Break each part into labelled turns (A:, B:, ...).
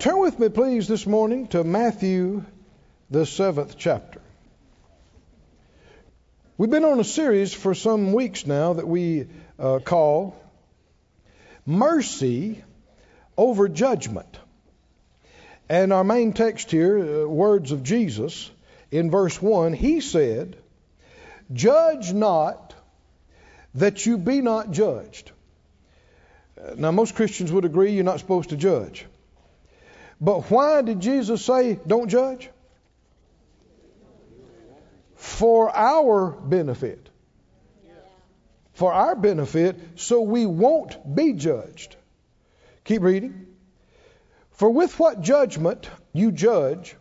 A: Turn with me, please, this morning to Matthew, the seventh chapter. We've been on a series for some weeks now that we uh, call Mercy over Judgment. And our main text here, uh, words of Jesus, in verse 1, he said, Judge not that you be not judged. Now, most Christians would agree you're not supposed to judge. But why did Jesus say, don't judge? For our benefit. For our benefit, so we won't be judged. Keep reading. For with what judgment you judge,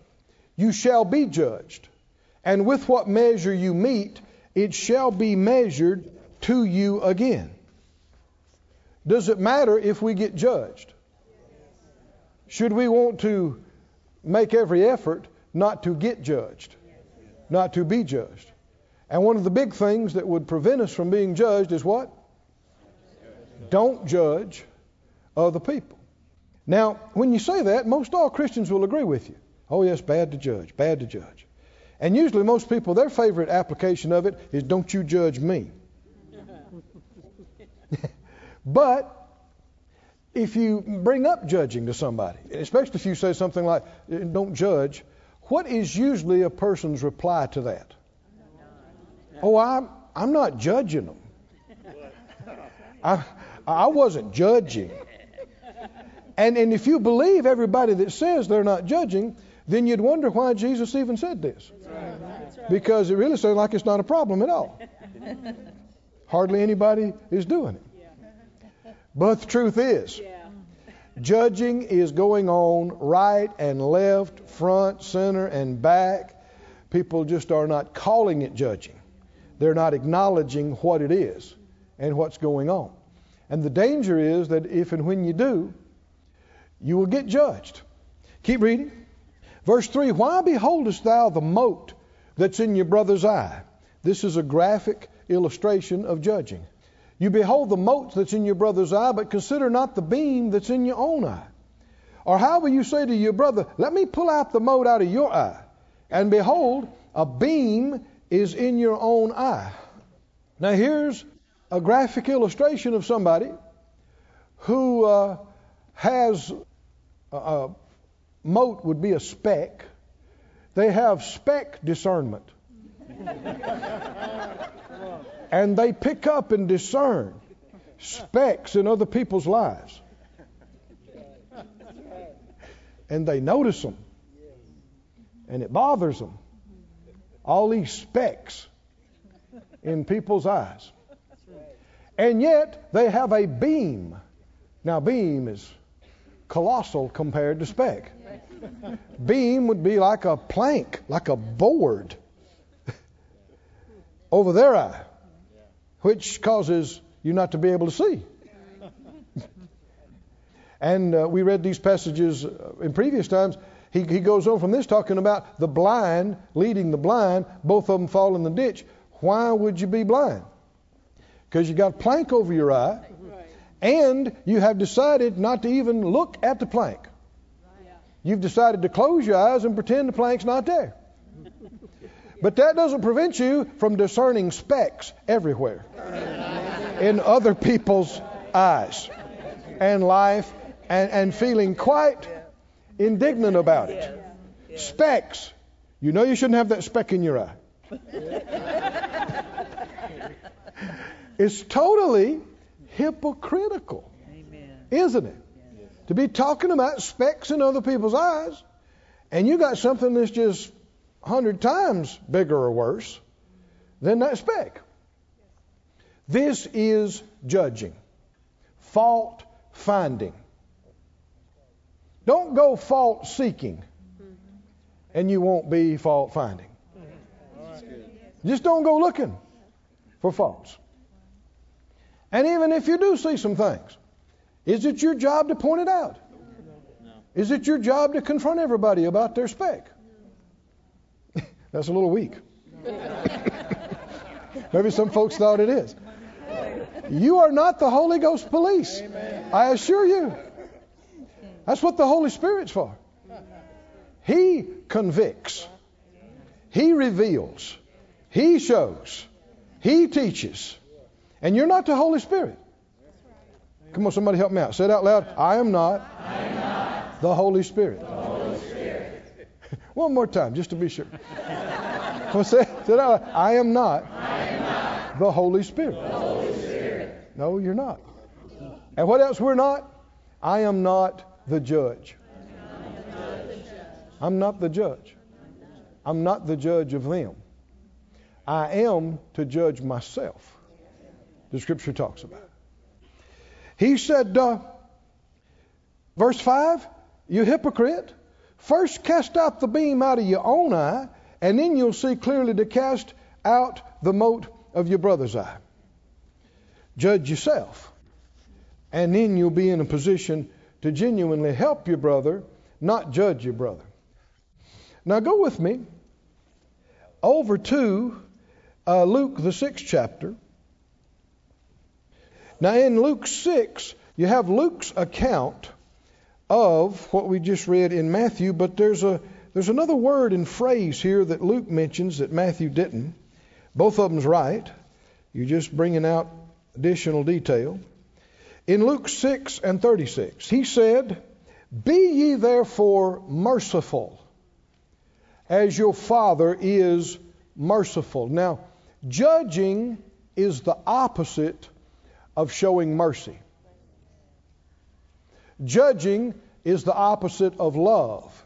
A: you shall be judged. And with what measure you meet, it shall be measured to you again. Does it matter if we get judged? Should we want to make every effort not to get judged, not to be judged? And one of the big things that would prevent us from being judged is what? Don't judge other people. Now, when you say that, most all Christians will agree with you. Oh, yes, bad to judge, bad to judge. And usually, most people, their favorite application of it is don't you judge me. but if you bring up judging to somebody, especially if you say something like, eh, don't judge, what is usually a person's reply to that? Oh, I'm, I'm not judging them. I, I wasn't judging. And, and if you believe everybody that says they're not judging, then you'd wonder why Jesus even said this. Because it really sounds like it's not a problem at all. Hardly anybody is doing it. But the truth is, judging is going on right and left, front, center, and back. People just are not calling it judging. They're not acknowledging what it is and what's going on. And the danger is that if and when you do, you will get judged. Keep reading. Verse 3 Why beholdest thou the mote that's in your brother's eye? This is a graphic illustration of judging. You behold the mote that's in your brother's eye, but consider not the beam that's in your own eye. Or how will you say to your brother, Let me pull out the mote out of your eye? And behold, a beam is in your own eye. Now, here's a graphic illustration of somebody who uh, has a, a mote, would be a speck. They have speck discernment. and they pick up and discern specks in other people's lives. And they notice them. And it bothers them. All these specks in people's eyes. And yet they have a beam. Now, beam is colossal compared to speck. Beam would be like a plank, like a board over their eye, which causes you not to be able to see. and uh, we read these passages uh, in previous times. He, he goes on from this talking about the blind leading the blind. Both of them fall in the ditch. Why would you be blind? Because you got a plank over your eye, and you have decided not to even look at the plank. You've decided to close your eyes and pretend the plank's not there. But that doesn't prevent you from discerning specks everywhere in other people's eyes and life and, and feeling quite indignant about it. Specks. You know you shouldn't have that speck in your eye. it's totally hypocritical, isn't it? To be talking about specks in other people's eyes, and you got something that's just hundred times bigger or worse than that speck. This is judging, fault finding. Don't go fault seeking, and you won't be fault finding. Just don't go looking for faults. And even if you do see some things, is it your job to point it out? Is it your job to confront everybody about their speck? That's a little weak. Maybe some folks thought it is. You are not the Holy Ghost police. I assure you. That's what the Holy Spirit's for. He convicts, He reveals, He shows, He teaches. And you're not the Holy Spirit. Come on, somebody help me out. Say it out loud. I am not,
B: I am not
A: the Holy Spirit.
B: the Holy Spirit.
A: One more time, just to be sure. Come say, say. I am not,
B: I am not
A: the Holy Spirit.
B: the Holy Spirit.
A: No, you're not. And what else we're not? I am not the judge. I'm not the judge. I'm not the judge of them. I am to judge myself. The scripture talks about. it. He said, uh, verse 5, you hypocrite, first cast out the beam out of your own eye, and then you'll see clearly to cast out the mote of your brother's eye. Judge yourself, and then you'll be in a position to genuinely help your brother, not judge your brother. Now go with me over to uh, Luke, the sixth chapter. Now, in Luke 6, you have Luke's account of what we just read in Matthew, but there's, a, there's another word and phrase here that Luke mentions that Matthew didn't. Both of them's right. You're just bringing out additional detail. In Luke 6 and 36, he said, Be ye therefore merciful, as your Father is merciful. Now, judging is the opposite of showing mercy. Judging is the opposite of love.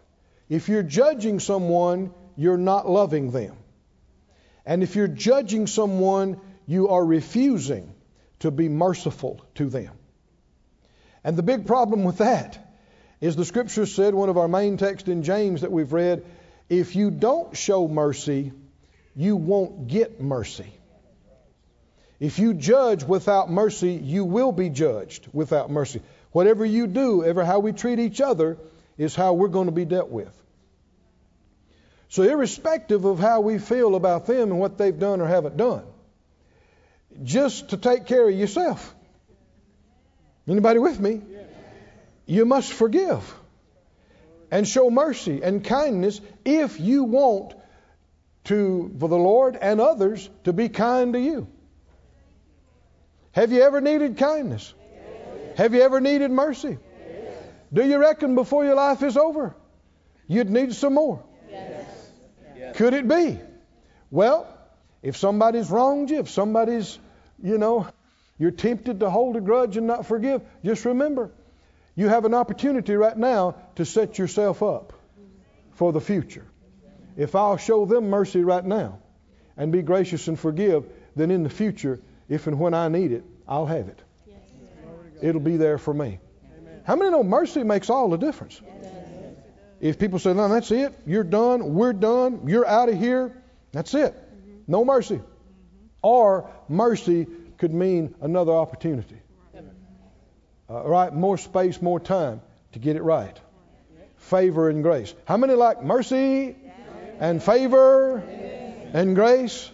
A: If you're judging someone, you're not loving them. And if you're judging someone, you are refusing to be merciful to them. And the big problem with that is the scripture said, one of our main texts in James that we've read, if you don't show mercy, you won't get mercy. If you judge without mercy, you will be judged without mercy. Whatever you do, ever how we treat each other, is how we're going to be dealt with. So, irrespective of how we feel about them and what they've done or haven't done, just to take care of yourself. Anybody with me? You must forgive and show mercy and kindness if you want to for the Lord and others to be kind to you. Have you ever needed kindness? Have you ever needed mercy? Do you reckon before your life is over you'd need some more? Could it be? Well, if somebody's wronged you, if somebody's, you know, you're tempted to hold a grudge and not forgive, just remember, you have an opportunity right now to set yourself up for the future. If I'll show them mercy right now and be gracious and forgive, then in the future, if and when I need it, I'll have it. It'll be there for me. How many know mercy makes all the difference? If people say, no, that's it, you're done, we're done, you're out of here, that's it. No mercy. Or mercy could mean another opportunity. Uh, right? More space, more time to get it right. Favor and grace. How many like mercy and favor and grace?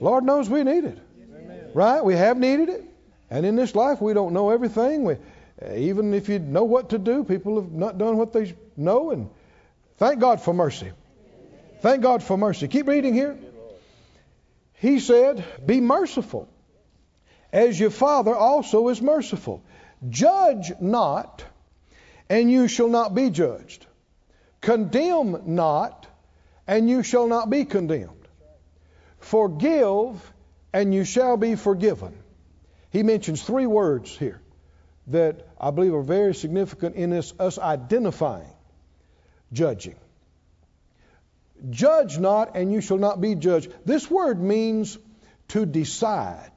A: Lord knows we need it. Right? We have needed it. And in this life, we don't know everything. We, eh, even if you know what to do, people have not done what they know. And thank God for mercy. Thank God for mercy. Keep reading here. He said, Be merciful, as your Father also is merciful. Judge not, and you shall not be judged. Condemn not, and you shall not be condemned. Forgive, and you shall be forgiven. He mentions three words here that I believe are very significant in this, us identifying judging. Judge not, and you shall not be judged. This word means to decide,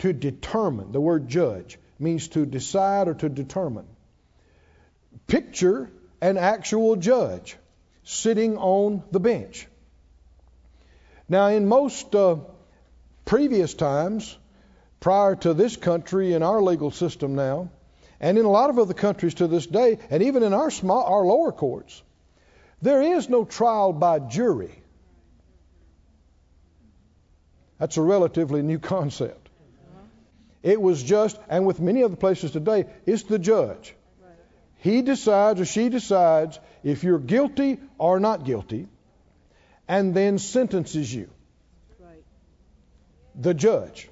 A: to determine. The word judge means to decide or to determine. Picture an actual judge sitting on the bench. Now, in most uh, previous times, prior to this country and our legal system now, and in a lot of other countries to this day, and even in our small, our lower courts, there is no trial by jury. That's a relatively new concept. It was just, and with many other places today, it's the judge. He decides or she decides if you're guilty or not guilty, and then sentences you. The judge.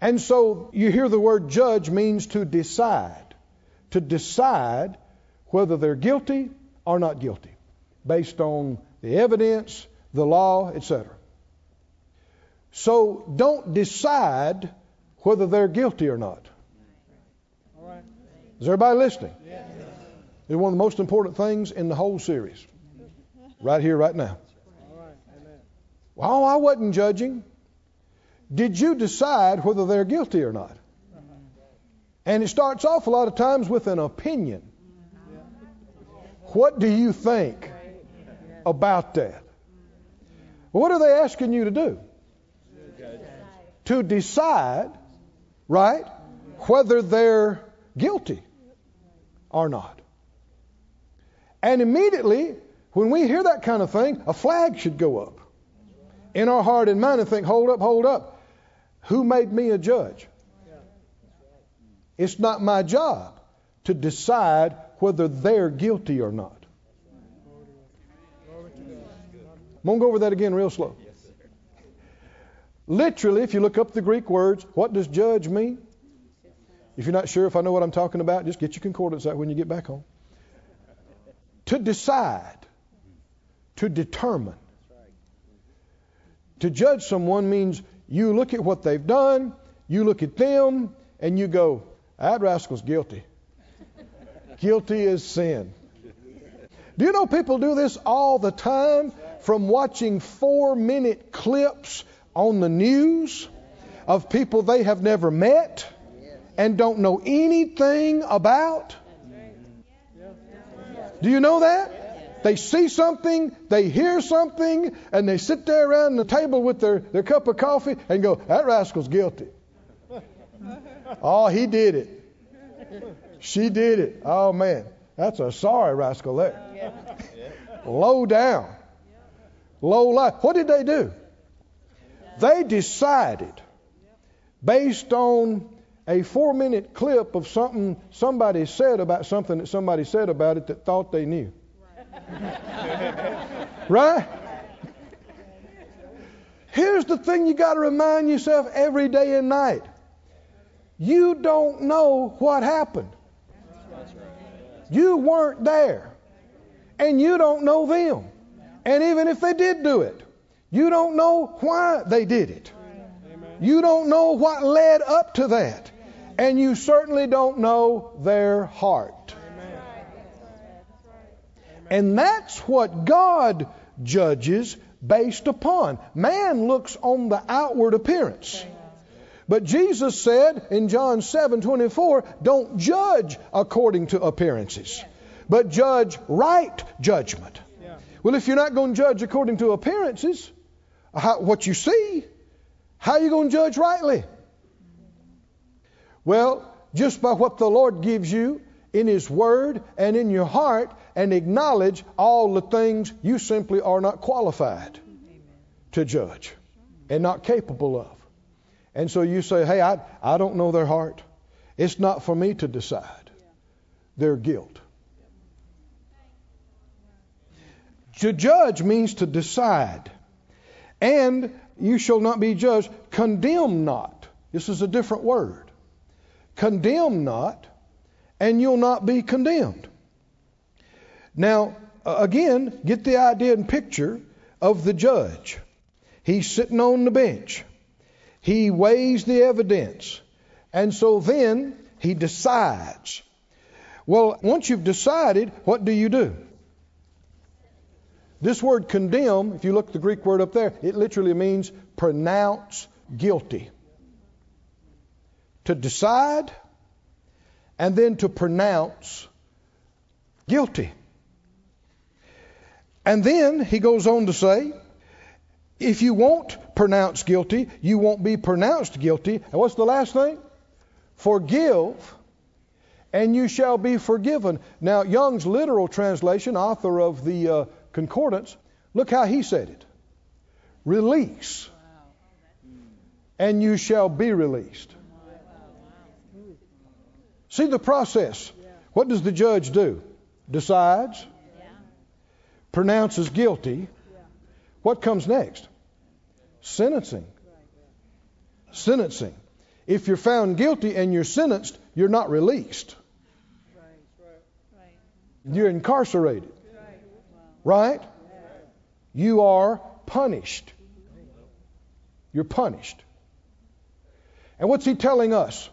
A: And so you hear the word judge means to decide. To decide whether they're guilty or not guilty, based on the evidence, the law, etc. So don't decide whether they're guilty or not. Is everybody listening? It's one of the most important things in the whole series. Right here, right now. Well, I wasn't judging. Did you decide whether they're guilty or not? And it starts off a lot of times with an opinion. What do you think about that? What are they asking you to do? To decide, right, whether they're guilty or not. And immediately, when we hear that kind of thing, a flag should go up in our heart and mind and think, hold up, hold up. Who made me a judge? It's not my job to decide whether they're guilty or not. I'm going to go over that again real slow. Literally, if you look up the Greek words, what does judge mean? If you're not sure if I know what I'm talking about, just get your concordance out when you get back home. To decide, to determine. To judge someone means you look at what they've done, you look at them, and you go, that rascal's guilty. guilty is sin. Do you know people do this all the time from watching four minute clips on the news of people they have never met and don't know anything about? Do you know that? They see something, they hear something, and they sit there around the table with their, their cup of coffee and go, That rascal's guilty. oh, he did it. She did it. Oh, man. That's a sorry rascal there. Low down. Low life. What did they do? They decided based on a four minute clip of something somebody said about something that somebody said about it that thought they knew. right? Here's the thing you got to remind yourself every day and night you don't know what happened. You weren't there. And you don't know them. And even if they did do it, you don't know why they did it. You don't know what led up to that. And you certainly don't know their heart. And that's what God judges based upon. Man looks on the outward appearance. But Jesus said in John 7 24, don't judge according to appearances, but judge right judgment. Well, if you're not going to judge according to appearances, how, what you see, how are you going to judge rightly? Well, just by what the Lord gives you in His Word and in your heart, and acknowledge all the things you simply are not qualified to judge and not capable of. And so you say, hey, I, I don't know their heart. It's not for me to decide their guilt. To judge means to decide. And you shall not be judged. Condemn not. This is a different word. Condemn not, and you'll not be condemned. Now, again, get the idea and picture of the judge. He's sitting on the bench. He weighs the evidence. And so then he decides. Well, once you've decided, what do you do? This word condemn, if you look at the Greek word up there, it literally means pronounce guilty. To decide and then to pronounce guilty. And then he goes on to say, if you won't pronounce guilty, you won't be pronounced guilty. And what's the last thing? Forgive, and you shall be forgiven. Now, Young's literal translation, author of the uh, concordance, look how he said it release, and you shall be released. See the process. What does the judge do? Decides, pronounces guilty. What comes next? Sentencing. Sentencing. If you're found guilty and you're sentenced, you're not released. You're incarcerated. Right? You are punished. You're punished. And what's he telling us?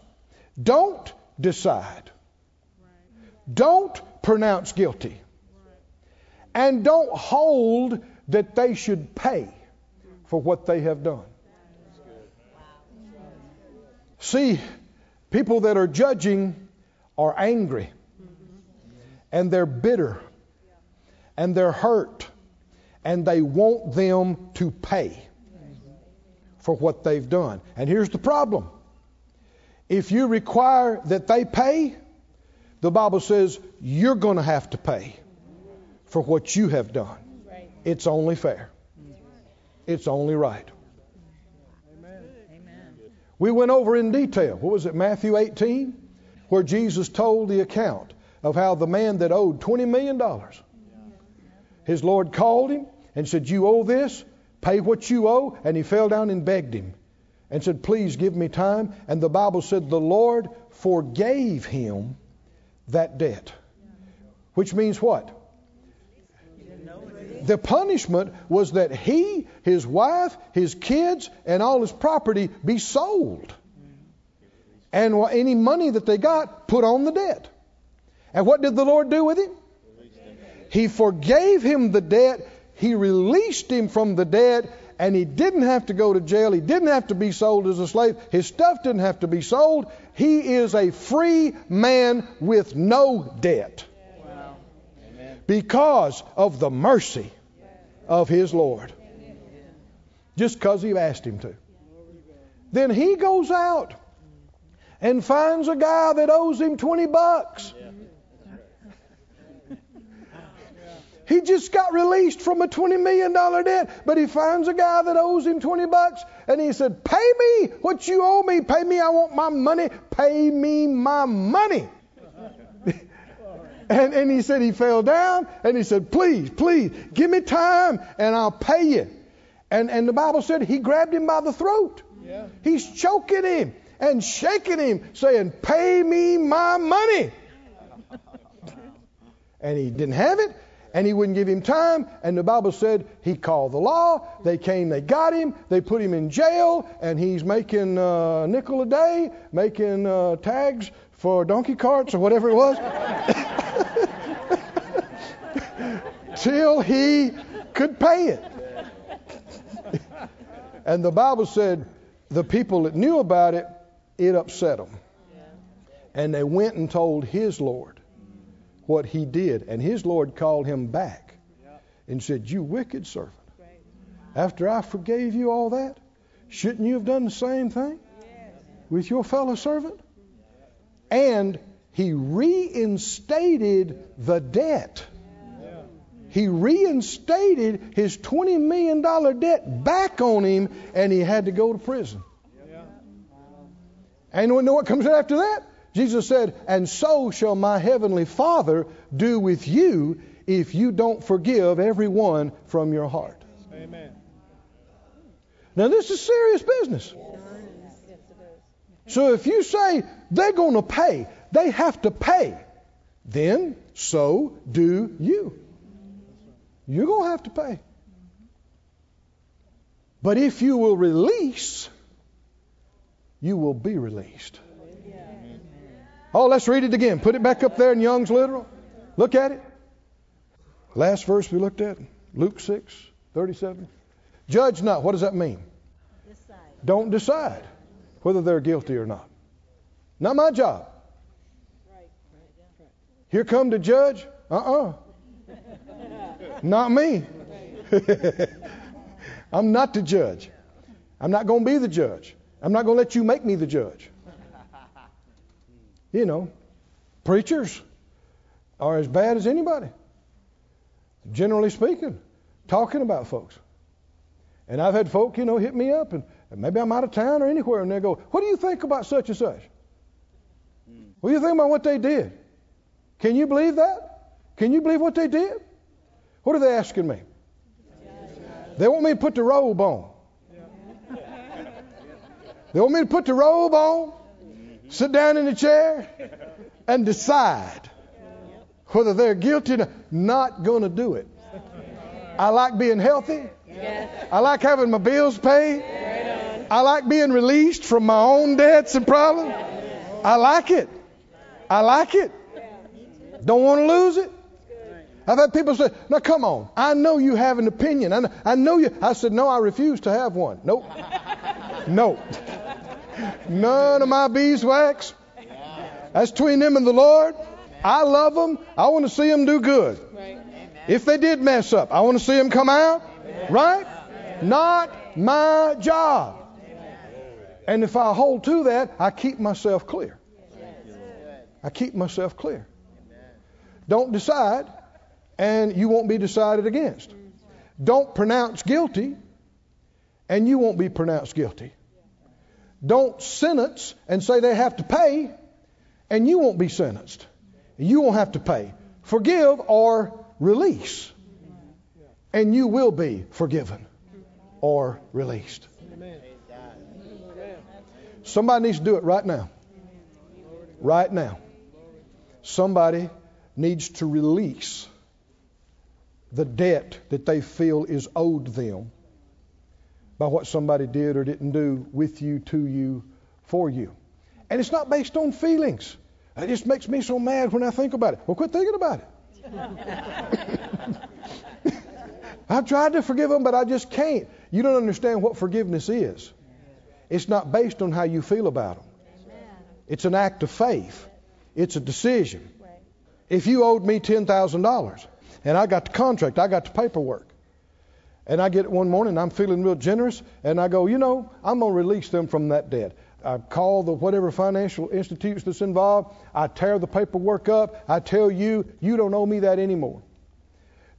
A: Don't decide. Don't pronounce guilty. And don't hold that they should pay for what they have done. See, people that are judging are angry and they're bitter and they're hurt and they want them to pay for what they've done. And here's the problem if you require that they pay, the Bible says you're going to have to pay for what you have done. It's only fair. It's only right. We went over in detail. What was it, Matthew 18? Where Jesus told the account of how the man that owed $20 million, his Lord called him and said, You owe this, pay what you owe. And he fell down and begged him and said, Please give me time. And the Bible said, The Lord forgave him that debt. Which means what? The punishment was that he, his wife, his kids, and all his property be sold. And any money that they got put on the debt. And what did the Lord do with him? He forgave him the debt. He released him from the debt. And he didn't have to go to jail. He didn't have to be sold as a slave. His stuff didn't have to be sold. He is a free man with no debt because of the mercy of his Lord. Just because he asked him to. Then he goes out and finds a guy that owes him 20 bucks. He just got released from a $20 million debt, but he finds a guy that owes him 20 bucks and he said, Pay me what you owe me. Pay me. I want my money. Pay me my money. And, and he said he fell down and he said, Please, please, give me time and I'll pay you. And, and the Bible said he grabbed him by the throat. Yeah. He's choking him and shaking him, saying, Pay me my money. and he didn't have it and he wouldn't give him time. And the Bible said he called the law. They came, they got him, they put him in jail, and he's making uh, a nickel a day, making uh, tags for donkey carts or whatever it was, till he could pay it. and the Bible said the people that knew about it, it upset them. And they went and told his Lord what he did. And his Lord called him back and said, You wicked servant. After I forgave you all that, shouldn't you have done the same thing with your fellow servant? And he reinstated the debt. He reinstated his $20 million debt back on him, and he had to go to prison. And you know what comes after that? Jesus said, And so shall my heavenly Father do with you if you don't forgive everyone from your heart. Amen. Now, this is serious business. So if you say they're going to pay, they have to pay, then so do you. You're going to have to pay. But if you will release, you will be released. Oh, let's read it again. Put it back up there in Young's literal. Look at it. Last verse we looked at, Luke 6, 37. Judge not. What does that mean? Decide. Don't decide whether they're guilty or not. Not my job. Here come to judge? Uh-uh. not me. I'm not the judge. I'm not going to be the judge. I'm not going to let you make me the judge. You know, preachers are as bad as anybody, generally speaking, talking about folks. And I've had folk, you know, hit me up, and, and maybe I'm out of town or anywhere, and they go, What do you think about such and such? Hmm. What do you think about what they did? Can you believe that? Can you believe what they did? What are they asking me? They want me to put the robe on. They want me to put the robe on, sit down in the chair, and decide whether they're guilty or not going to do it. I like being healthy. I like having my bills paid. I like being released from my own debts and problems. I like it. I like it. Don't want to lose it. I've had people say, "Now come on, I know you have an opinion. I know, I know you." I said, "No, I refuse to have one. Nope, no, none of my beeswax. That's between them and the Lord. I love them. I want to see them do good. If they did mess up, I want to see them come out. Right? Not my job. And if I hold to that, I keep myself clear. I keep myself clear. Don't decide, and you won't be decided against. Don't pronounce guilty, and you won't be pronounced guilty. Don't sentence and say they have to pay, and you won't be sentenced. You won't have to pay. Forgive or release, and you will be forgiven or released. Somebody needs to do it right now. Right now. Somebody needs to release the debt that they feel is owed them by what somebody did or didn't do with you, to you, for you. And it's not based on feelings. It just makes me so mad when I think about it. Well, quit thinking about it. I've tried to forgive them, but I just can't. You don't understand what forgiveness is. It's not based on how you feel about them. It's an act of faith. It's a decision. If you owed me $10,000 and I got the contract, I got the paperwork, and I get it one morning, I'm feeling real generous, and I go, you know, I'm going to release them from that debt. I call the whatever financial institution that's involved. I tear the paperwork up. I tell you, you don't owe me that anymore.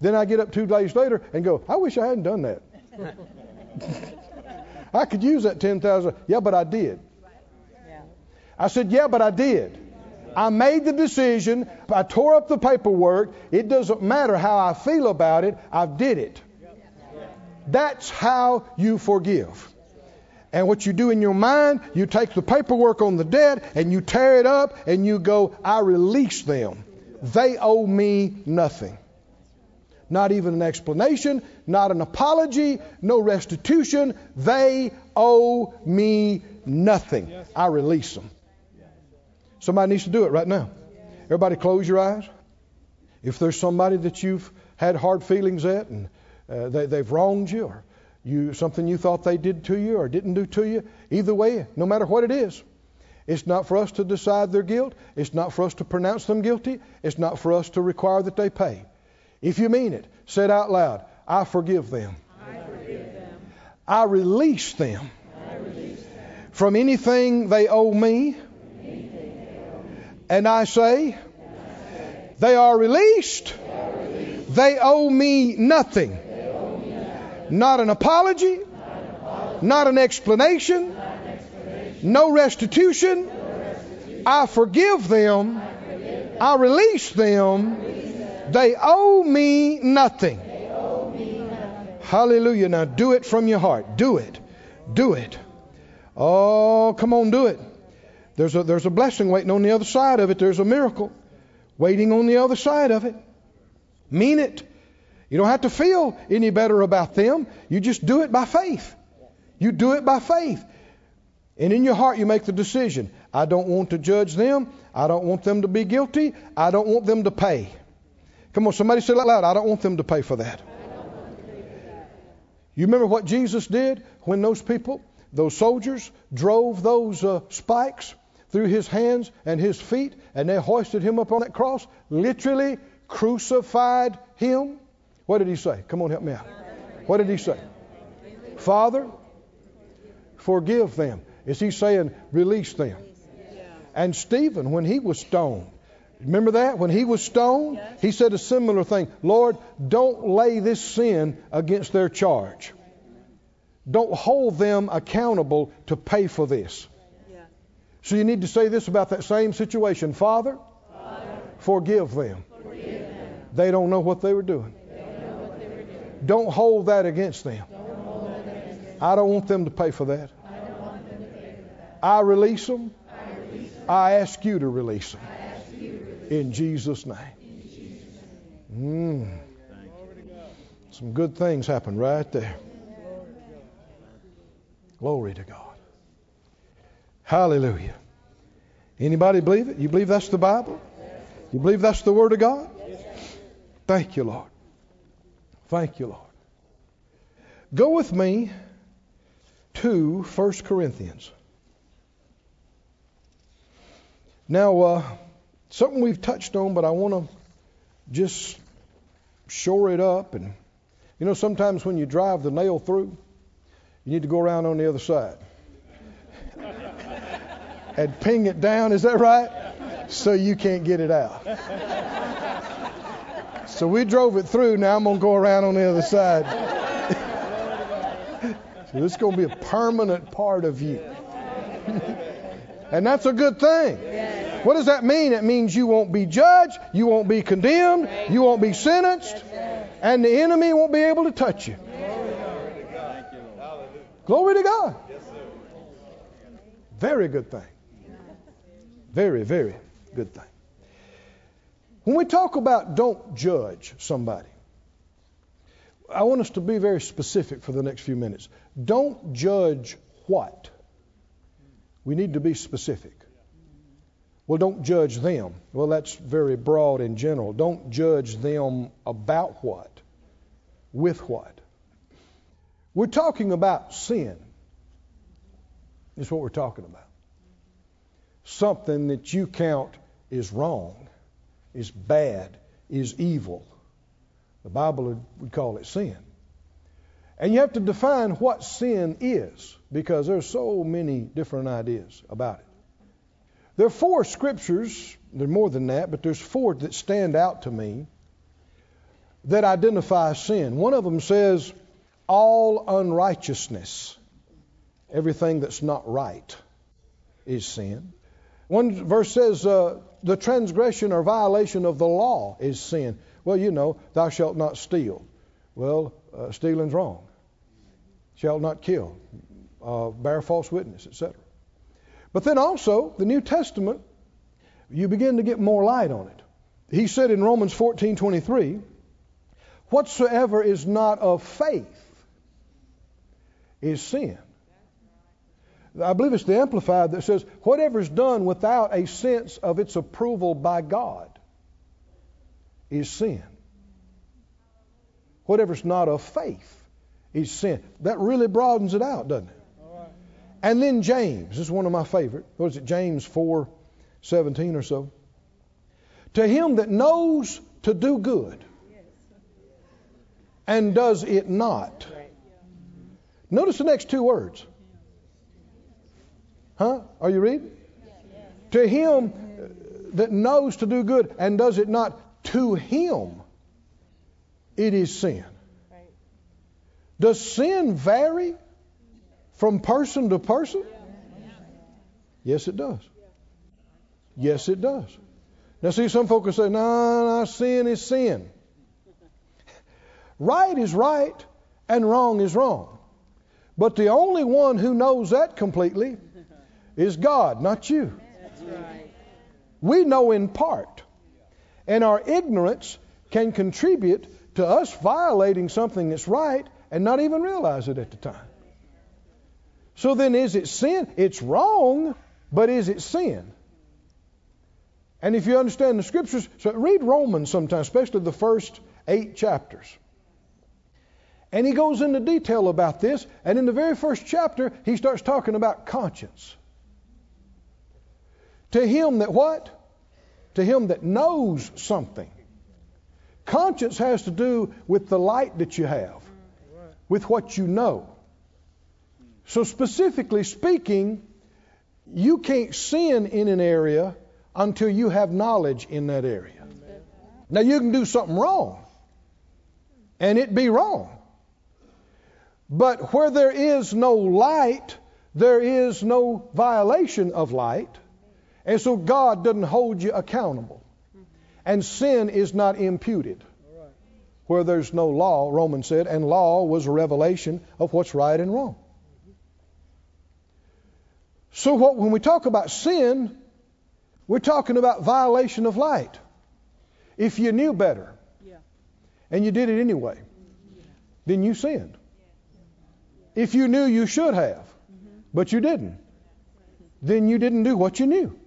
A: Then I get up two days later and go, I wish I hadn't done that. I could use that 10,000. Yeah, but I did. I said, yeah, but I did. I made the decision. I tore up the paperwork. It doesn't matter how I feel about it. I did it. That's how you forgive. And what you do in your mind, you take the paperwork on the debt and you tear it up and you go, I release them. They owe me nothing. Not even an explanation, not an apology, no restitution. They owe me nothing. I release them. Somebody needs to do it right now. Everybody, close your eyes. If there's somebody that you've had hard feelings at and uh, they, they've wronged you or you something you thought they did to you or didn't do to you, either way, no matter what it is, it's not for us to decide their guilt. It's not for us to pronounce them guilty. It's not for us to require that they pay. If you mean it, say it out loud. I forgive them.
B: I forgive them.
A: I release them
B: I release them.
A: from anything they owe me. And I say, they are released. They owe me nothing. Not an apology, not an explanation, no restitution. I forgive them. I release them. They owe me nothing. Hallelujah. Now do it from your heart. Do it. Do it. Oh, come on, do it. There's a, there's a blessing waiting on the other side of it. There's a miracle waiting on the other side of it. Mean it. You don't have to feel any better about them. You just do it by faith. You do it by faith. And in your heart, you make the decision I don't want to judge them. I don't want them to be guilty. I don't want them to pay. Come on, somebody say it out loud. I don't want them to pay for that. You remember what Jesus did when those people, those soldiers, drove those uh, spikes through his hands and his feet and they hoisted him up on that cross? Literally crucified him. What did he say? Come on, help me out. What did he say? Father, forgive them. Is he saying, release them? And Stephen, when he was stoned, remember that? When he was stoned, he said a similar thing Lord, don't lay this sin against their charge. Don't hold them accountable to pay for this. So you need to say this about that same situation Father, Forgive them. They don't know what they were doing. Don't hold that against them. I don't want them to pay for that. I release them. I ask you to release them. In Jesus' name. Mm. Some good things happen right there. Glory to God. Hallelujah. Anybody believe it? You believe that's the Bible? You believe that's the Word of God? Thank you, Lord. Thank you, Lord. Go with me to 1 Corinthians. Now, uh, something we've touched on, but I want to just shore it up. And, you know, sometimes when you drive the nail through, you need to go around on the other side and ping it down. Is that right? So you can't get it out. So we drove it through. Now I'm to go around on the other side. so this is to be a permanent part of you. and that's a good thing. What does that mean? It means you won't be judged, you won't be condemned, you won't be sentenced, and the enemy won't be able to touch you. Glory to God. Very good thing. Very, very good thing. When we talk about don't judge somebody, I want us to be very specific for the next few minutes. Don't judge what? We need to be specific. Well, don't judge them. Well, that's very broad in general. Don't judge them about what? With what? We're talking about sin. Is what we're talking about. Something that you count is wrong, is bad, is evil. The Bible would call it sin. And you have to define what sin is because there's so many different ideas about it. There are four scriptures, there are more than that, but there's four that stand out to me that identify sin. One of them says, all unrighteousness, everything that's not right, is sin. One verse says, uh, the transgression or violation of the law is sin. Well, you know, thou shalt not steal. Well, uh, stealing's wrong. Shalt not kill, uh, bear false witness, etc. But then also, the New Testament, you begin to get more light on it. He said in Romans 14:23, "Whatsoever is not of faith is sin." I believe it's the Amplified that says, "Whatever is done without a sense of its approval by God is sin." Whatever's not of faith is sin. That really broadens it out, doesn't it? And then James, this is one of my favorite. What is it, James 4 17 or so? To him that knows to do good and does it not. Notice the next two words. Huh? Are you reading? To him that knows to do good and does it not, to him it is sin. Does sin vary from person to person? Yes, it does. Yes, it does. Now, see, some folks say, no, no, sin is sin. Right is right and wrong is wrong. But the only one who knows that completely is God, not you. We know in part. And our ignorance can contribute to us violating something that's right and not even realize it at the time. So then, is it sin? It's wrong, but is it sin? And if you understand the scriptures, so read Romans sometimes, especially the first eight chapters. And he goes into detail about this. And in the very first chapter, he starts talking about conscience. To him that what? To him that knows something. Conscience has to do with the light that you have, with what you know. So, specifically speaking, you can't sin in an area until you have knowledge in that area. Now, you can do something wrong, and it be wrong. But where there is no light, there is no violation of light. And so God doesn't hold you accountable. And sin is not imputed. Where there's no law, Romans said, and law was a revelation of what's right and wrong. So what, when we talk about sin, we're talking about violation of light. If you knew better and you did it anyway, then you sinned. If you knew you should have, mm-hmm. but you didn't, then you didn't do what you knew.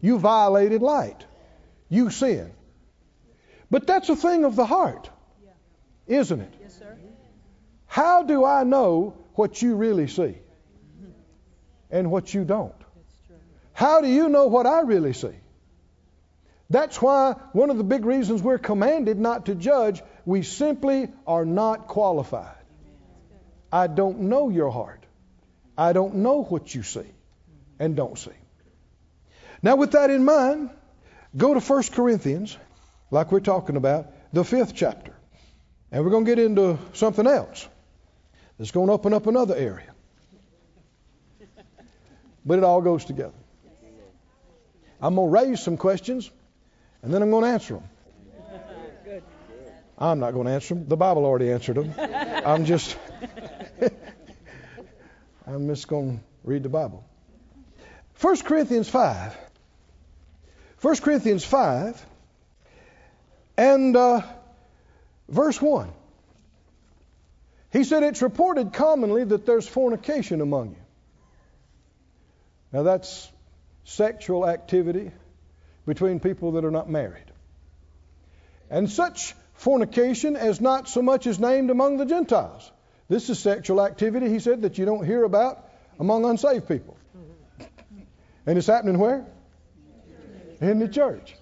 A: You violated light. You sinned. But that's a thing of the heart, isn't it?
B: Yes, sir.
A: How do I know what you really see and what you don't? How do you know what I really see? That's why one of the big reasons we're commanded not to judge, we simply are not qualified. I don't know your heart. I don't know what you see and don't see. Now, with that in mind, go to 1 Corinthians, like we're talking about, the fifth chapter. And we're going to get into something else that's going to open up another area. But it all goes together. I'm going to raise some questions, and then I'm going to answer them. I'm not going to answer them. The Bible already answered them. I'm just, I'm just going to read the Bible. 1 Corinthians 5. 1 Corinthians 5 and uh, verse 1. He said, It's reported commonly that there's fornication among you. Now, that's sexual activity between people that are not married. And such fornication as not so much as named among the Gentiles. This is sexual activity, he said, that you don't hear about among unsaved people. And it's happening where? In the church.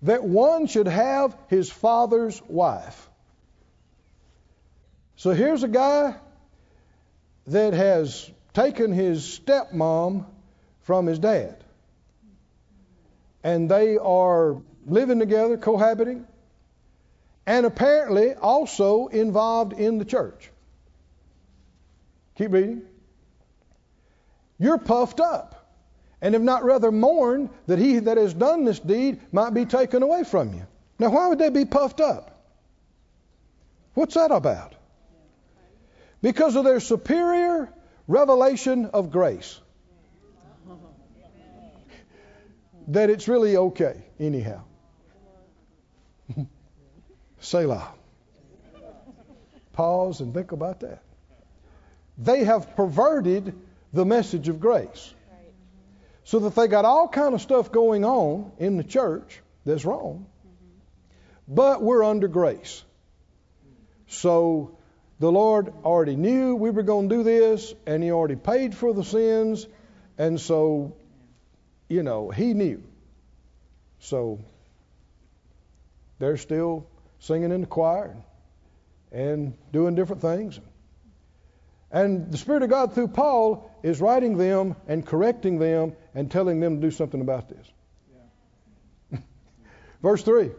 A: That one should have his father's wife. So here's a guy that has taken his stepmom from his dad. And they are living together, cohabiting, and apparently also involved in the church. Keep reading. You're puffed up, and have not rather mourned that he that has done this deed might be taken away from you. Now, why would they be puffed up? What's that about? Because of their superior revelation of grace. That it's really okay, anyhow. Selah. Pause and think about that. They have perverted the message of grace. So that they got all kind of stuff going on in the church that's wrong. But we're under grace. So the Lord already knew we were going to do this, and He already paid for the sins, and so, you know, He knew. So they're still singing in the choir and doing different things. And the Spirit of God, through Paul, is writing them and correcting them and telling them to do something about this. Yeah. Verse 3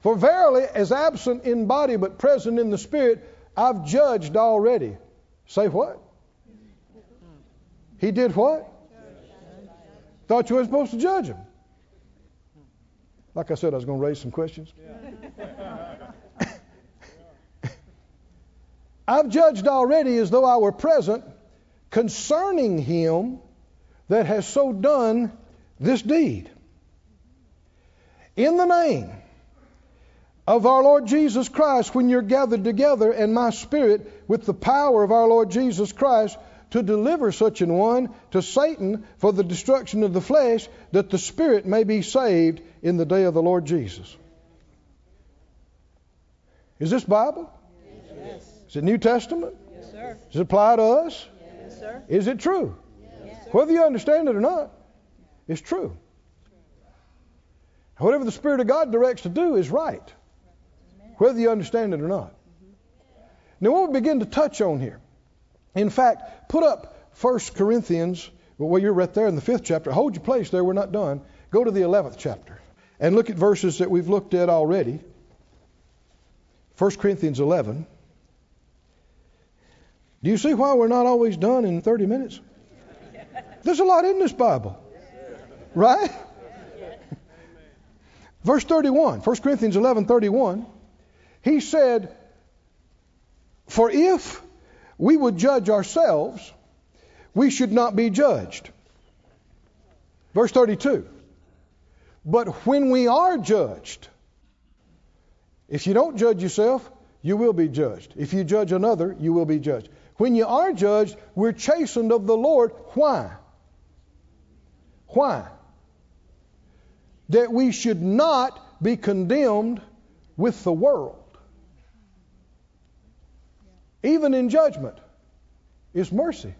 A: For verily, as absent in body but present in the Spirit, I've judged already. Say what? He did what? Thought you were supposed to judge him. Like I said, I was going to raise some questions. I've judged already as though I were present concerning him that has so done this deed. In the name of our Lord Jesus Christ, when you're gathered together, and my spirit, with the power of our Lord Jesus Christ, to deliver such an one to Satan for the destruction of the flesh, that the spirit may be saved in the day of the Lord Jesus. Is this Bible?
B: Yes.
A: Is it New Testament?
B: Yes, sir.
A: Does it apply to us?
B: Yes, sir.
A: Is it true?
B: Yes, sir.
A: Whether you understand it or not, it's true. Whatever the Spirit of God directs to do is right, whether you understand it or not. Now, what we begin to touch on here, in fact, put up 1 Corinthians, well, you're right there in the fifth chapter. Hold your place there, we're not done. Go to the 11th chapter and look at verses that we've looked at already. 1 Corinthians 11. Do you see why we're not always done in 30 minutes? There's a lot in this Bible. Right? Verse 31, 1 Corinthians 11 31, he said, For if we would judge ourselves, we should not be judged. Verse 32, But when we are judged, if you don't judge yourself, you will be judged. If you judge another, you will be judged. When you are judged, we're chastened of the Lord. Why? Why? That we should not be condemned with the world. Even in judgment is mercy.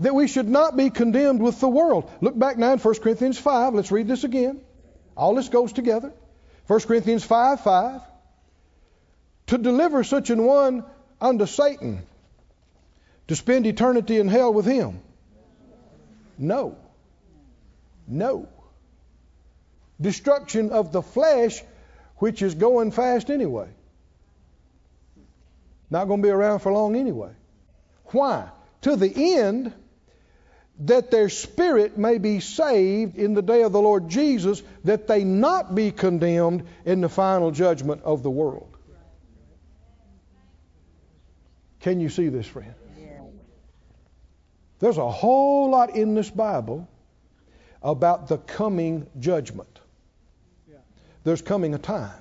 A: That we should not be condemned with the world. Look back now in 1 Corinthians 5. Let's read this again. All this goes together. 1 Corinthians 5 5. To deliver such an one unto Satan to spend eternity in hell with him? No. No. Destruction of the flesh, which is going fast anyway. Not going to be around for long anyway. Why? To the end that their spirit may be saved in the day of the Lord Jesus, that they not be condemned in the final judgment of the world. Can you see this, friend? There's a whole lot in this Bible about the coming judgment. There's coming a time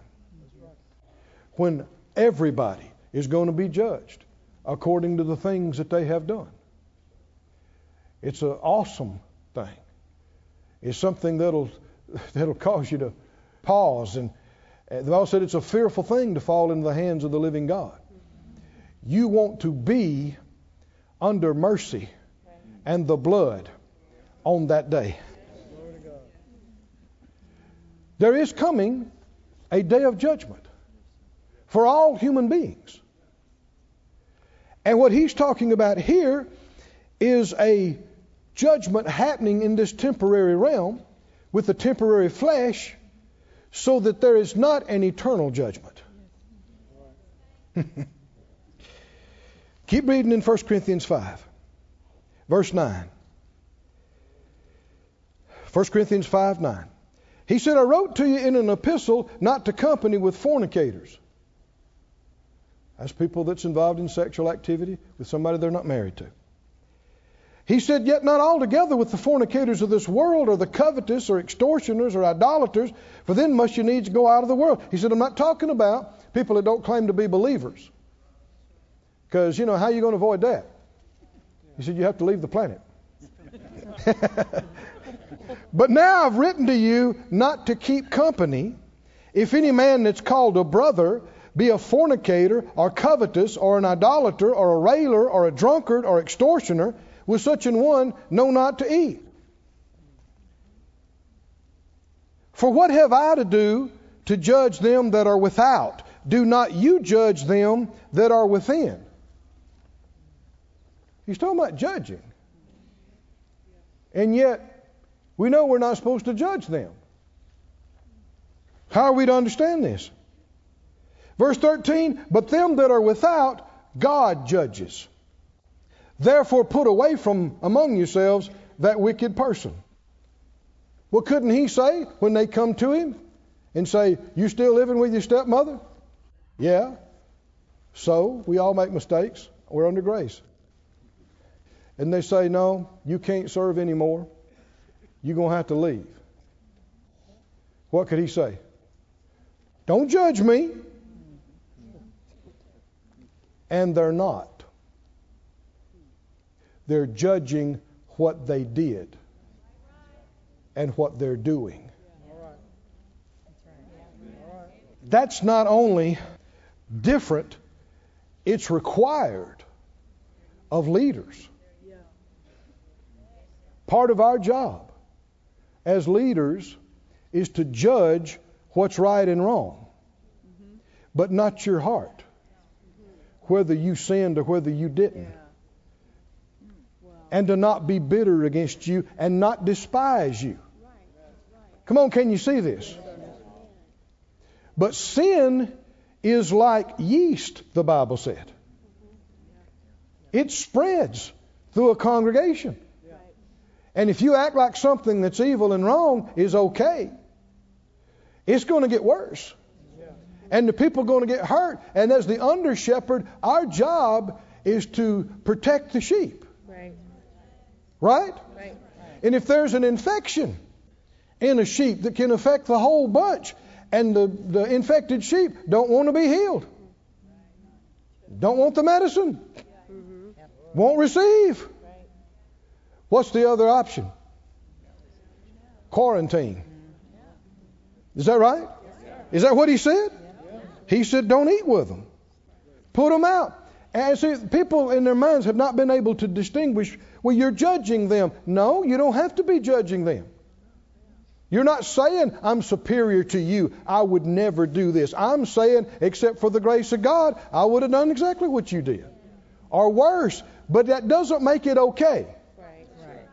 A: when everybody is going to be judged according to the things that they have done. It's an awesome thing. It's something that'll that'll cause you to pause and uh, the Bible said it's a fearful thing to fall into the hands of the living God. You want to be under mercy and the blood on that day. There is coming a day of judgment for all human beings. And what he's talking about here is a judgment happening in this temporary realm with the temporary flesh so that there is not an eternal judgment. Keep reading in 1 Corinthians 5, verse 9. 1 Corinthians 5 9. He said, I wrote to you in an epistle not to company with fornicators. That's people that's involved in sexual activity with somebody they're not married to. He said, Yet not altogether with the fornicators of this world, or the covetous, or extortioners, or idolaters, for then must you needs go out of the world. He said, I'm not talking about people that don't claim to be believers. Because, you know, how are you going to avoid that? He said, You have to leave the planet. but now I've written to you not to keep company. If any man that's called a brother be a fornicator, or covetous, or an idolater, or a railer, or a drunkard, or extortioner, with such an one know not to eat. For what have I to do to judge them that are without? Do not you judge them that are within. He's talking about judging. And yet, we know we're not supposed to judge them. How are we to understand this? Verse 13, but them that are without, God judges. Therefore, put away from among yourselves that wicked person. Well, couldn't he say when they come to him and say, You still living with your stepmother? Yeah. So, we all make mistakes. We're under grace. And they say, No, you can't serve anymore. You're going to have to leave. What could he say? Don't judge me. And they're not. They're judging what they did and what they're doing. That's not only different, it's required of leaders. Part of our job as leaders is to judge what's right and wrong, but not your heart, whether you sinned or whether you didn't and to not be bitter against you and not despise you. Come on, can you see this? But sin is like yeast, the Bible said. It spreads through a congregation. And if you act like something that's evil and wrong is okay, it's going to get worse. And the people are going to get hurt. And as the under shepherd, our job is to protect the sheep.
B: Right.
A: Right?
B: Right.
A: And if there's an infection in a sheep that can affect the whole bunch, and the, the infected sheep don't want to be healed, don't want the medicine, mm-hmm. won't receive, what's the other option? Quarantine. Is that right? Is that what he said? He said, don't eat with them. Put them out. And see, people in their minds have not been able to distinguish, well, you're judging them. No, you don't have to be judging them. You're not saying, I'm superior to you. I would never do this. I'm saying, except for the grace of God, I would have done exactly what you did. Or worse. But that doesn't make it okay.
B: Right. Right.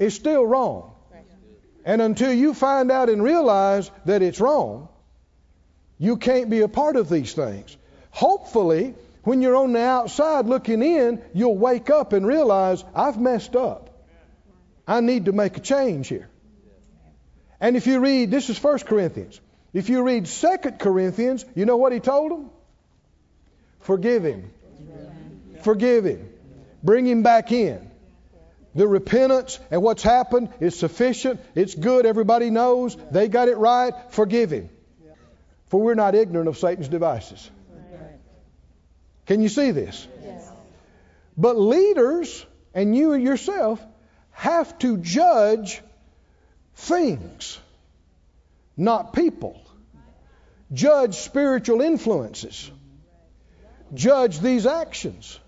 A: It's still wrong.
B: Right.
A: And until you find out and realize that it's wrong, you can't be a part of these things. Hopefully, when you're on the outside looking in, you'll wake up and realize, I've messed up. I need to make a change here. And if you read, this is 1 Corinthians. If you read 2 Corinthians, you know what he told them? Forgive him. Forgive him. Bring him back in. The repentance and what's happened is sufficient. It's good. Everybody knows. They got it right. Forgive him. For we're not ignorant of Satan's devices. Can you see this?
B: Yes.
A: But leaders and you yourself have to judge things, not people. Judge spiritual influences. Judge these actions.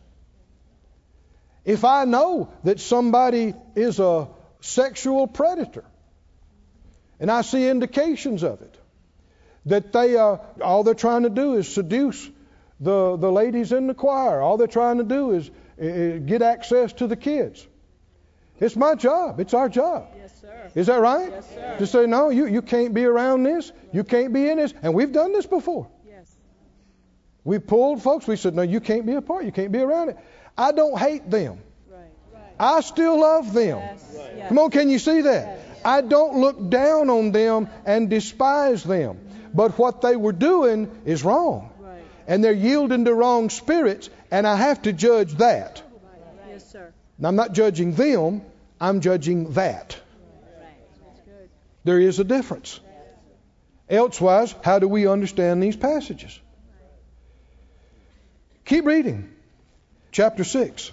A: If I know that somebody is a sexual predator, and I see indications of it, that they are all they're trying to do is seduce the, the ladies in the choir. All they're trying to do is, is get access to the kids. It's my job. It's our job.
B: Yes, sir.
A: Is that right?
B: Yes, sir.
A: To say, no, you, you can't be around this. You can't be in this. And we've done this before.
B: Yes.
A: We pulled folks. We said, no, you can't be a part. You can't be around it. I don't hate them.
B: Right. Right.
A: I still love them.
B: Yes. Yes.
A: Come on, can you see that? I don't look down on them and despise them. But what they were doing is wrong.
B: Right.
A: And they're yielding to wrong spirits, and I have to judge that.
B: Yes, sir.
A: Now, I'm not judging them, I'm judging that. There is a difference. Elsewise, how do we understand these passages? Keep reading. Chapter 6.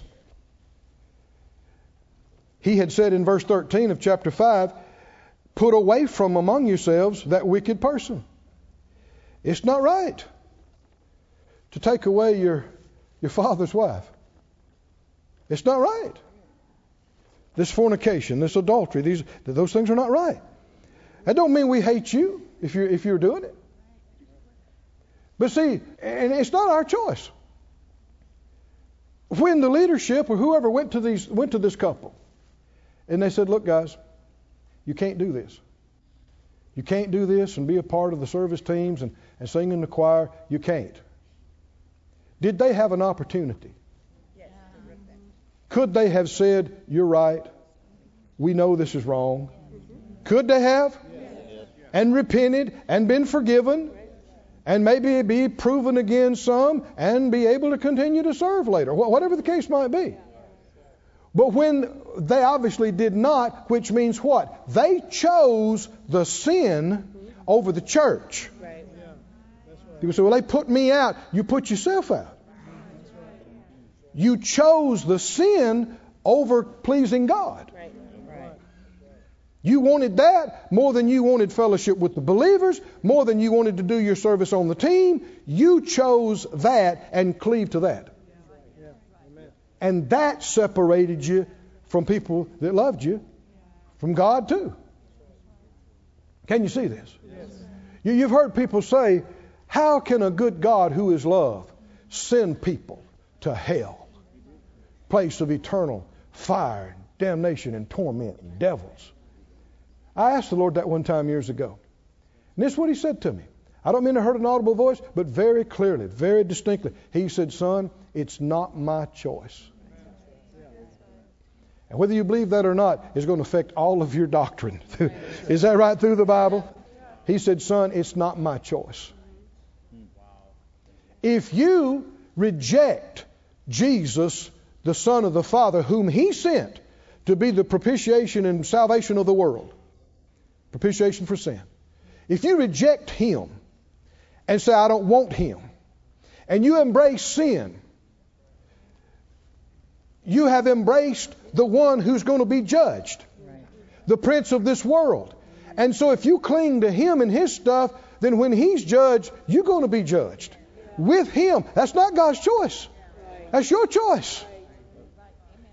A: He had said in verse 13 of chapter 5, Put away from among yourselves that wicked person. It's not right to take away your, your father's wife. It's not right. This fornication, this adultery, these those things are not right. That don't mean we hate you if you're if you're doing it. But see, and it's not our choice. When the leadership or whoever went to these went to this couple, and they said, "Look, guys, you can't do this. You can't do this and be a part of the service teams and, and sing in the choir. You can't." Did they have an opportunity? Could they have said, You're right. We know this is wrong? Could they have? And repented and been forgiven and maybe be proven again some and be able to continue to serve later, whatever the case might be. But when they obviously did not, which means what? They chose the sin over the church.
B: Right.
A: People say, well, they put me out. You put yourself out. You chose the sin over pleasing God.
B: Right. Right.
A: You wanted that more than you wanted fellowship with the believers, more than you wanted to do your service on the team. You chose that and cleaved to that. And that separated you from people that loved you, from God too. Can you see this? You, you've heard people say, How can a good God who is love send people to hell, place of eternal fire, damnation, and torment, and devils? I asked the Lord that one time years ago. And this is what He said to me. I don't mean to hurt an audible voice, but very clearly, very distinctly. He said, Son, it's not my choice. And whether you believe that or not is going to affect all of your doctrine. is that right through the Bible? He said, Son, it's not my choice. If you reject Jesus, the Son of the Father, whom He sent to be the propitiation and salvation of the world, propitiation for sin, if you reject Him and say, I don't want Him, and you embrace sin, you have embraced the one who's going to be judged, the prince of this world. And so if you cling to him and his stuff, then when he's judged, you're going to be judged with him. That's not God's choice. That's your choice.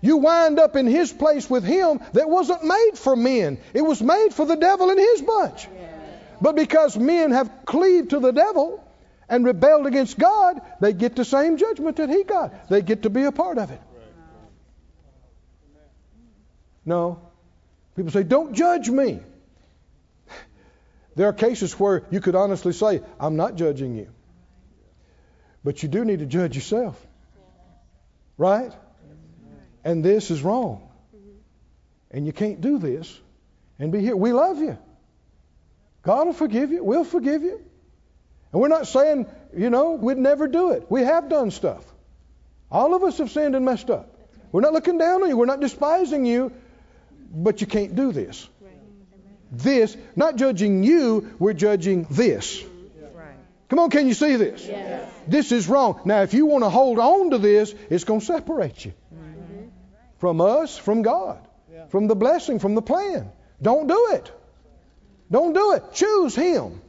A: You wind up in his place with him that wasn't made for men. It was made for the devil and his bunch. But because men have cleaved to the devil and rebelled against God, they get the same judgment that he got. They get to be a part of it. No. People say, don't judge me. There are cases where you could honestly say, I'm not judging you. But you do need to judge yourself. Right? And this is wrong. And you can't do this and be here. We love you. God will forgive you. We'll forgive you. And we're not saying, you know, we'd never do it. We have done stuff. All of us have sinned and messed up. We're not looking down on you. We're not despising you. But you can't do this. This, not judging you, we're judging this. Come on, can you see this?
B: Yes.
A: This is wrong. Now, if you want to hold on to this, it's going to separate you from us, from God, from the blessing, from the plan. Don't do it. Don't do it. Choose Him.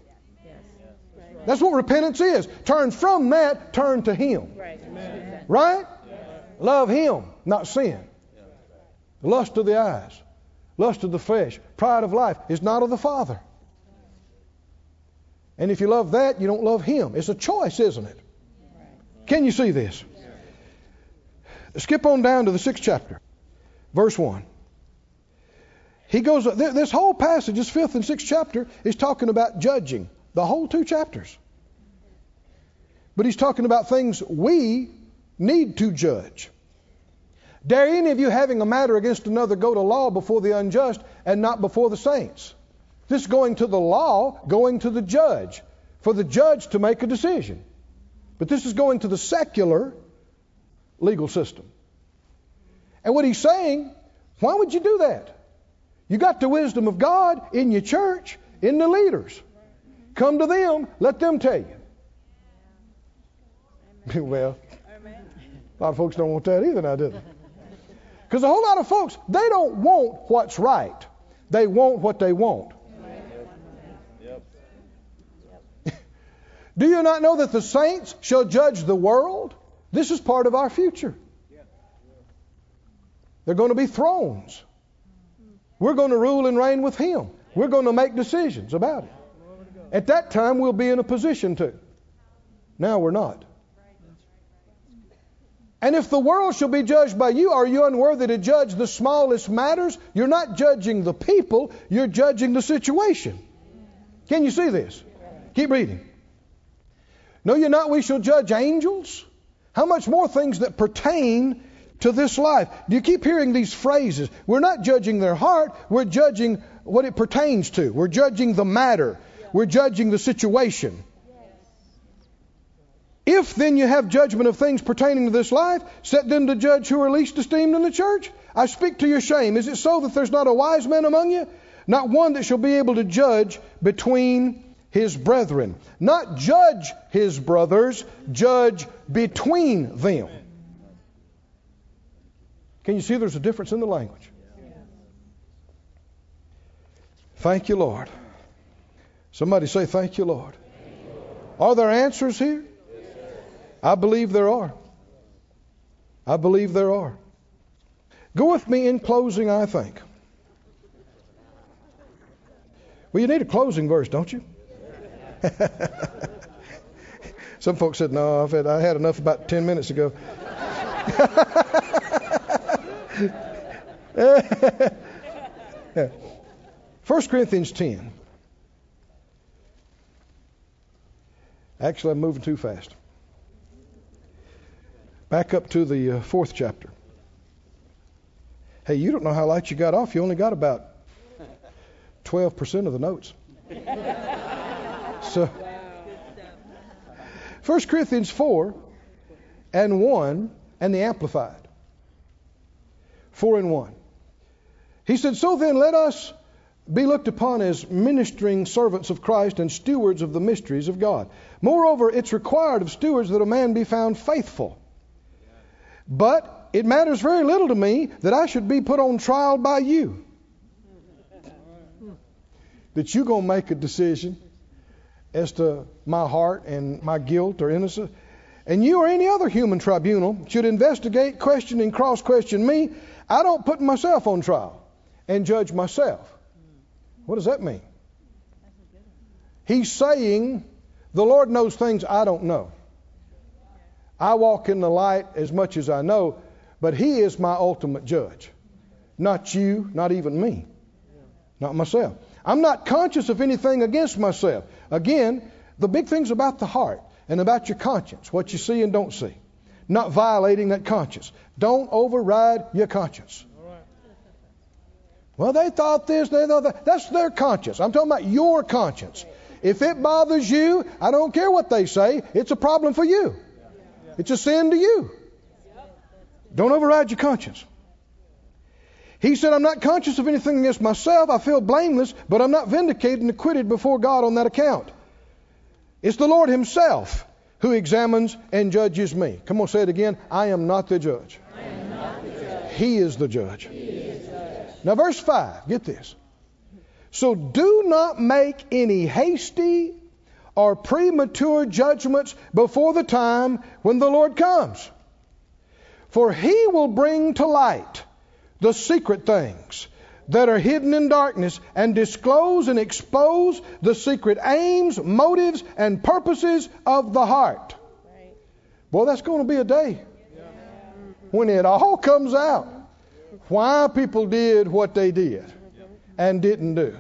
A: That's what repentance is. Turn from that, turn to Him.
B: Right.
A: Right? Love Him, not sin. Lust of the eyes, lust of the flesh, pride of life is not of the Father. And if you love that, you don't love Him. It's a choice, isn't it? Can you see this? Skip on down to the sixth chapter, verse 1. He goes, this whole passage, this fifth and sixth chapter, is talking about judging. The whole two chapters. But he's talking about things we need to judge. Dare any of you having a matter against another go to law before the unjust and not before the saints? This is going to the law, going to the judge, for the judge to make a decision. But this is going to the secular legal system. And what he's saying, why would you do that? You got the wisdom of God in your church, in the leaders. Come to them, let them tell you. well, a lot of folks don't want that either now, do they? Because a whole lot of folks, they don't want what's right. They want what they want. Do you not know that the saints shall judge the world? This is part of our future. They're going to be thrones. We're going to rule and reign with Him. We're going to make decisions about it. At that time, we'll be in a position to. Now we're not. And if the world shall be judged by you, are you unworthy to judge the smallest matters? You're not judging the people, you're judging the situation. Can you see this? Keep reading. Know you not we shall judge angels? How much more things that pertain to this life? Do you keep hearing these phrases? We're not judging their heart, we're judging what it pertains to. We're judging the matter, we're judging the situation. If then you have judgment of things pertaining to this life, set them to judge who are least esteemed in the church. I speak to your shame. Is it so that there's not a wise man among you? Not one that shall be able to judge between his brethren. Not judge his brothers, judge between them. Can you see there's a difference in the language? Thank you, Lord. Somebody say, Thank you, Lord. Are there answers here? I believe there are. I believe there are. Go with me in closing, I think. Well, you need a closing verse, don't you? Some folks said, No, I've had, I had enough about 10 minutes ago. First Corinthians 10. Actually, I'm moving too fast. Back up to the uh, fourth chapter. Hey, you don't know how light you got off. You only got about 12% of the notes. So, 1 Corinthians 4 and 1 and the Amplified. 4 and 1. He said, So then let us be looked upon as ministering servants of Christ and stewards of the mysteries of God. Moreover, it's required of stewards that a man be found faithful. But it matters very little to me that I should be put on trial by you. That you're going to make a decision as to my heart and my guilt or innocence. And you or any other human tribunal should investigate, question, and cross question me. I don't put myself on trial and judge myself. What does that mean? He's saying the Lord knows things I don't know. I walk in the light as much as I know, but He is my ultimate judge. Not you, not even me, not myself. I'm not conscious of anything against myself. Again, the big thing's about the heart and about your conscience, what you see and don't see. Not violating that conscience. Don't override your conscience. Well, they thought this, they thought that. That's their conscience. I'm talking about your conscience. If it bothers you, I don't care what they say, it's a problem for you. It's a sin to you. Don't override your conscience. He said, I'm not conscious of anything against myself. I feel blameless, but I'm not vindicated and acquitted before God on that account. It's the Lord Himself who examines and judges me. Come on, say it again. I am not the judge.
B: Not the judge.
A: He is the judge.
B: Is judge.
A: Now, verse 5, get this. So do not make any hasty or premature judgments before the time when the Lord comes. For he will bring to light the secret things that are hidden in darkness and disclose and expose the secret aims, motives, and purposes of the heart.
B: Right.
A: Boy, that's going to be a day when it all comes out. Why people did what they did and didn't do.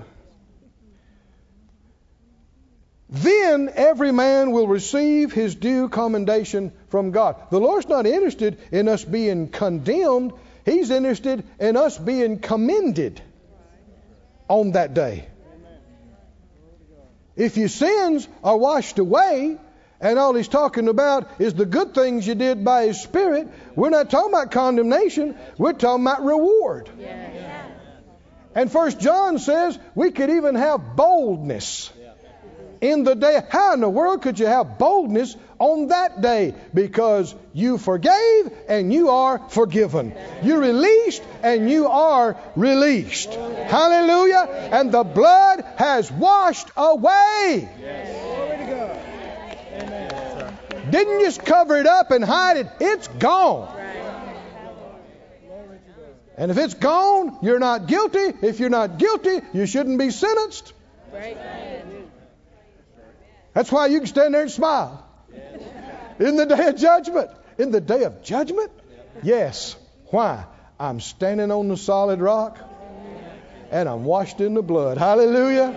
A: Then every man will receive his due commendation from God. The Lord's not interested in us being condemned, He's interested in us being commended on that day. If your sins are washed away, and all he's talking about is the good things you did by his Spirit, we're not talking about condemnation, we're talking about reward.
B: Yeah.
A: And First John says we could even have boldness in the day. How in the world could you have boldness on that day? Because you forgave and you are forgiven. You released and you are released. Hallelujah. And the blood has washed away. Didn't just cover it up and hide it, it's gone. And if it's gone, you're not guilty. If you're not guilty, you shouldn't be sentenced.
B: Right.
A: That's why you can stand there and smile. In the day of judgment. In the day of judgment? Yes. Why? I'm standing on the solid rock and I'm washed in the blood. Hallelujah.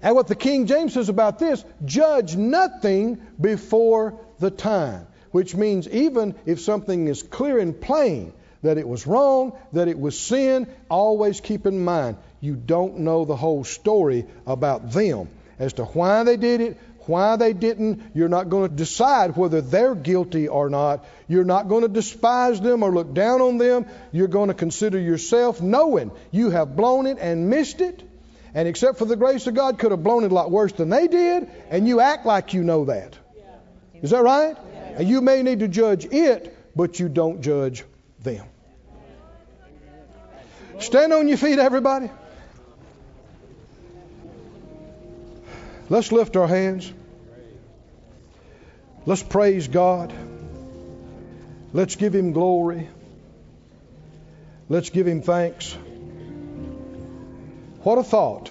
A: And what the King James says about this, judge nothing before the time. Which means even if something is clear and plain that it was wrong, that it was sin, always keep in mind you don't know the whole story about them as to why they did it, why they didn't. You're not going to decide whether they're guilty or not. You're not going to despise them or look down on them. You're going to consider yourself knowing you have blown it and missed it. And except for the grace of God, could have blown it a lot worse than they did, and you act like you know that. Is that right? And you may need to judge it, but you don't judge them. Stand on your feet, everybody. Let's lift our hands. Let's praise God. Let's give Him glory. Let's give Him thanks. What a thought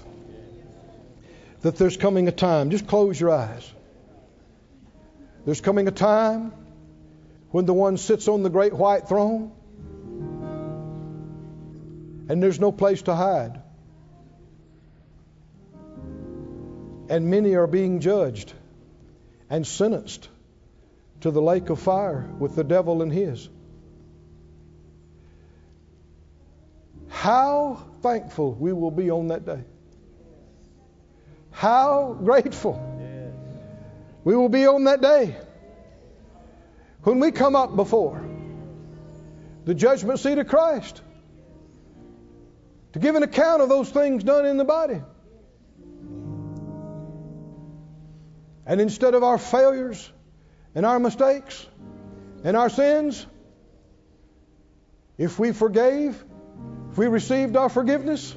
A: that there's coming a time. Just close your eyes. There's coming a time when the one sits on the great white throne and there's no place to hide. And many are being judged and sentenced to the lake of fire with the devil and his. How thankful we will be on that day. How grateful we will be on that day when we come up before the judgment seat of Christ to give an account of those things done in the body. And instead of our failures and our mistakes and our sins, if we forgave, if we received our forgiveness,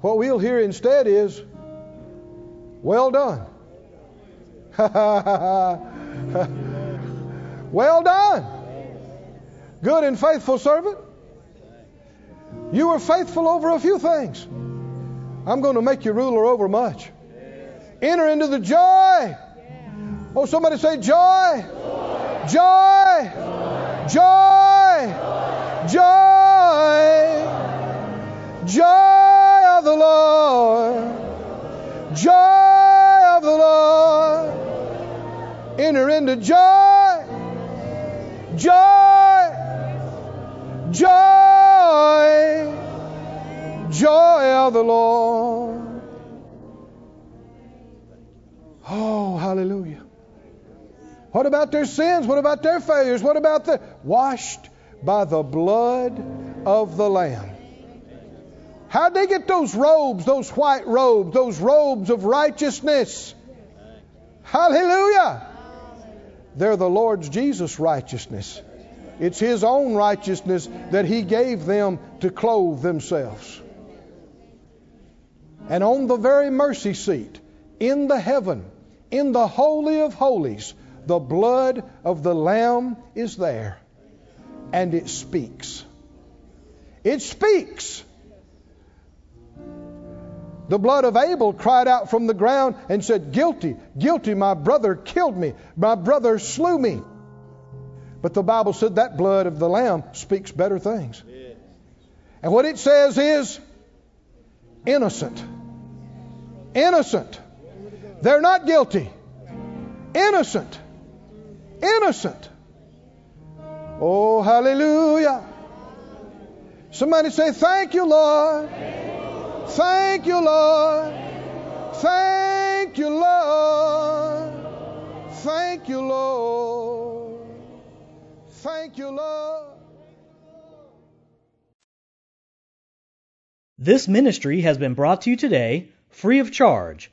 A: what we'll hear instead is, Well done. well done. Good and faithful servant. You were faithful over a few things. I'm going to make you ruler over much. Enter into the joy. Oh, somebody say joy. Joy. Joy. Joy. Joy of the Lord. Joy of the Lord. Enter into joy. Joy. Joy. Joy of the Lord. Hallelujah. What about their sins? What about their failures? What about the washed by the blood of the Lamb? How'd they get those robes, those white robes, those robes of righteousness? Hallelujah. They're the Lord's Jesus' righteousness. It's His own righteousness that He gave them to clothe themselves. And on the very mercy seat in the heaven, in the Holy of Holies, the blood of the Lamb is there. And it speaks. It speaks. The blood of Abel cried out from the ground and said, Guilty, guilty, my brother killed me, my brother slew me. But the Bible said that blood of the Lamb speaks better things. And what it says is innocent. Innocent. They're not guilty. Innocent. Innocent. Oh, hallelujah. Somebody say, Thank you, Lord. Thank you, Lord. Thank you, Lord. Thank you, Lord. Thank you, Lord.
C: This ministry has been brought to you today free of charge